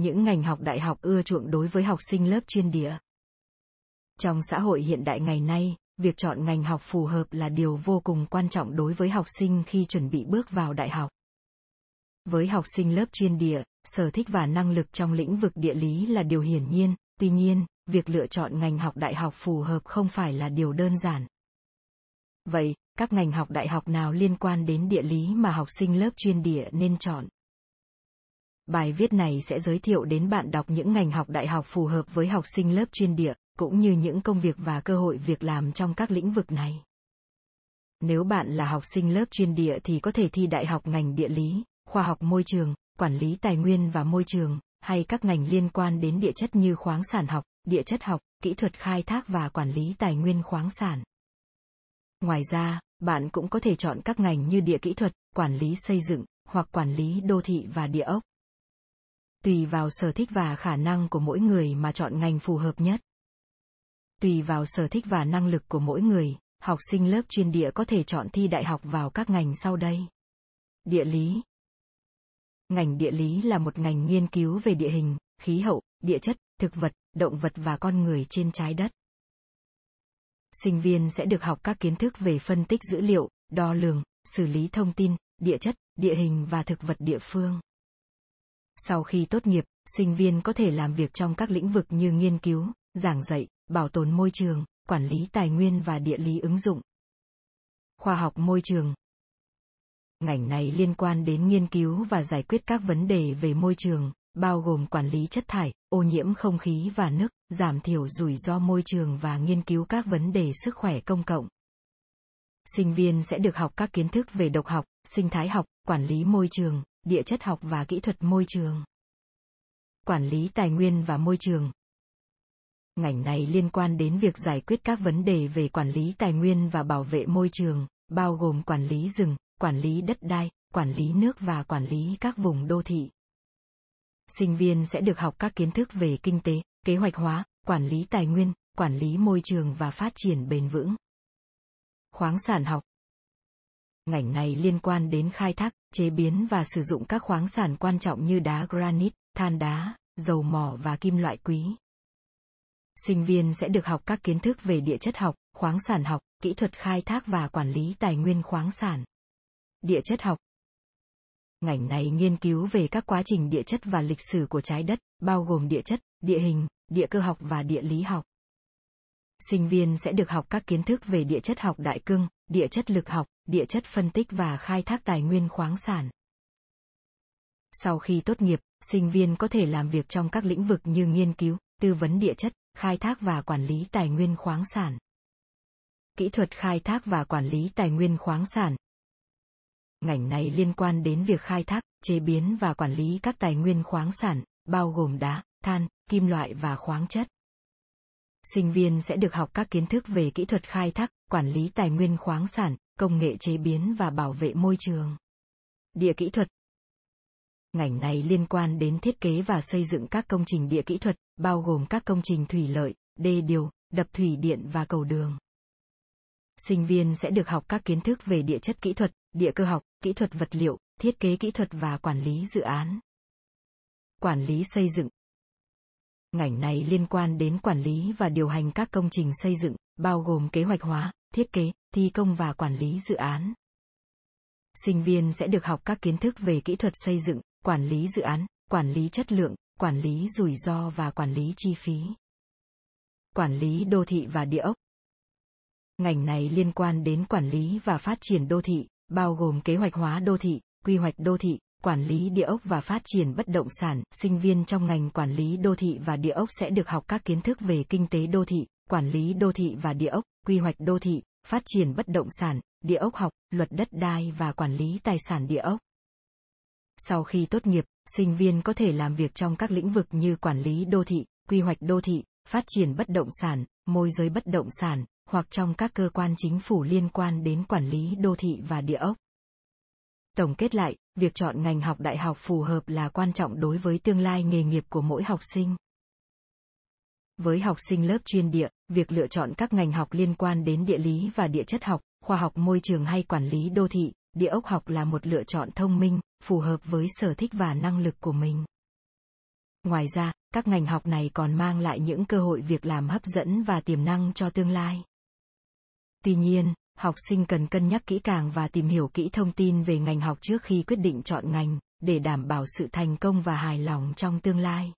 những ngành học đại học ưa chuộng đối với học sinh lớp chuyên địa. Trong xã hội hiện đại ngày nay, việc chọn ngành học phù hợp là điều vô cùng quan trọng đối với học sinh khi chuẩn bị bước vào đại học. Với học sinh lớp chuyên địa, sở thích và năng lực trong lĩnh vực địa lý là điều hiển nhiên, tuy nhiên, việc lựa chọn ngành học đại học phù hợp không phải là điều đơn giản. Vậy, các ngành học đại học nào liên quan đến địa lý mà học sinh lớp chuyên địa nên chọn? Bài viết này sẽ giới thiệu đến bạn đọc những ngành học đại học phù hợp với học sinh lớp chuyên địa, cũng như những công việc và cơ hội việc làm trong các lĩnh vực này. Nếu bạn là học sinh lớp chuyên địa thì có thể thi đại học ngành địa lý, khoa học môi trường, quản lý tài nguyên và môi trường, hay các ngành liên quan đến địa chất như khoáng sản học, địa chất học, kỹ thuật khai thác và quản lý tài nguyên khoáng sản. Ngoài ra, bạn cũng có thể chọn các ngành như địa kỹ thuật, quản lý xây dựng, hoặc quản lý đô thị và địa ốc. Tùy vào sở thích và khả năng của mỗi người mà chọn ngành phù hợp nhất. Tùy vào sở thích và năng lực của mỗi người, học sinh lớp chuyên địa có thể chọn thi đại học vào các ngành sau đây. Địa lý. Ngành địa lý là một ngành nghiên cứu về địa hình, khí hậu, địa chất, thực vật, động vật và con người trên trái đất. Sinh viên sẽ được học các kiến thức về phân tích dữ liệu, đo lường, xử lý thông tin, địa chất, địa hình và thực vật địa phương. Sau khi tốt nghiệp, sinh viên có thể làm việc trong các lĩnh vực như nghiên cứu, giảng dạy, bảo tồn môi trường, quản lý tài nguyên và địa lý ứng dụng. Khoa học môi trường Ngành này liên quan đến nghiên cứu và giải quyết các vấn đề về môi trường, bao gồm quản lý chất thải, ô nhiễm không khí và nước, giảm thiểu rủi ro môi trường và nghiên cứu các vấn đề sức khỏe công cộng. Sinh viên sẽ được học các kiến thức về độc học, sinh thái học, quản lý môi trường, địa chất học và kỹ thuật môi trường. Quản lý tài nguyên và môi trường. Ngành này liên quan đến việc giải quyết các vấn đề về quản lý tài nguyên và bảo vệ môi trường, bao gồm quản lý rừng, quản lý đất đai, quản lý nước và quản lý các vùng đô thị. Sinh viên sẽ được học các kiến thức về kinh tế, kế hoạch hóa, quản lý tài nguyên, quản lý môi trường và phát triển bền vững. Khoáng sản học Ngành này liên quan đến khai thác, chế biến và sử dụng các khoáng sản quan trọng như đá granite, than đá, dầu mỏ và kim loại quý. Sinh viên sẽ được học các kiến thức về địa chất học, khoáng sản học, kỹ thuật khai thác và quản lý tài nguyên khoáng sản. Địa chất học Ngành này nghiên cứu về các quá trình địa chất và lịch sử của trái đất, bao gồm địa chất, địa hình, địa cơ học và địa lý học. Sinh viên sẽ được học các kiến thức về địa chất học đại cương, địa chất lực học, địa chất phân tích và khai thác tài nguyên khoáng sản. Sau khi tốt nghiệp, sinh viên có thể làm việc trong các lĩnh vực như nghiên cứu, tư vấn địa chất, khai thác và quản lý tài nguyên khoáng sản. Kỹ thuật khai thác và quản lý tài nguyên khoáng sản. Ngành này liên quan đến việc khai thác, chế biến và quản lý các tài nguyên khoáng sản, bao gồm đá, than, kim loại và khoáng chất. Sinh viên sẽ được học các kiến thức về kỹ thuật khai thác, quản lý tài nguyên khoáng sản, công nghệ chế biến và bảo vệ môi trường. Địa kỹ thuật Ngành này liên quan đến thiết kế và xây dựng các công trình địa kỹ thuật, bao gồm các công trình thủy lợi, đê điều, đập thủy điện và cầu đường. Sinh viên sẽ được học các kiến thức về địa chất kỹ thuật, địa cơ học, kỹ thuật vật liệu, thiết kế kỹ thuật và quản lý dự án. Quản lý xây dựng Ngành này liên quan đến quản lý và điều hành các công trình xây dựng, bao gồm kế hoạch hóa, thiết kế, thi công và quản lý dự án. Sinh viên sẽ được học các kiến thức về kỹ thuật xây dựng, quản lý dự án, quản lý chất lượng, quản lý rủi ro và quản lý chi phí. Quản lý đô thị và địa ốc. Ngành này liên quan đến quản lý và phát triển đô thị, bao gồm kế hoạch hóa đô thị, quy hoạch đô thị, quản lý địa ốc và phát triển bất động sản. Sinh viên trong ngành quản lý đô thị và địa ốc sẽ được học các kiến thức về kinh tế đô thị, quản lý đô thị và địa ốc, quy hoạch đô thị, phát triển bất động sản, địa ốc học, luật đất đai và quản lý tài sản địa ốc. Sau khi tốt nghiệp, sinh viên có thể làm việc trong các lĩnh vực như quản lý đô thị, quy hoạch đô thị, phát triển bất động sản, môi giới bất động sản, hoặc trong các cơ quan chính phủ liên quan đến quản lý đô thị và địa ốc. Tổng kết lại, việc chọn ngành học đại học phù hợp là quan trọng đối với tương lai nghề nghiệp của mỗi học sinh. Với học sinh lớp chuyên địa, việc lựa chọn các ngành học liên quan đến địa lý và địa chất học, khoa học môi trường hay quản lý đô thị, địa ốc học là một lựa chọn thông minh, phù hợp với sở thích và năng lực của mình. Ngoài ra, các ngành học này còn mang lại những cơ hội việc làm hấp dẫn và tiềm năng cho tương lai. Tuy nhiên, học sinh cần cân nhắc kỹ càng và tìm hiểu kỹ thông tin về ngành học trước khi quyết định chọn ngành, để đảm bảo sự thành công và hài lòng trong tương lai.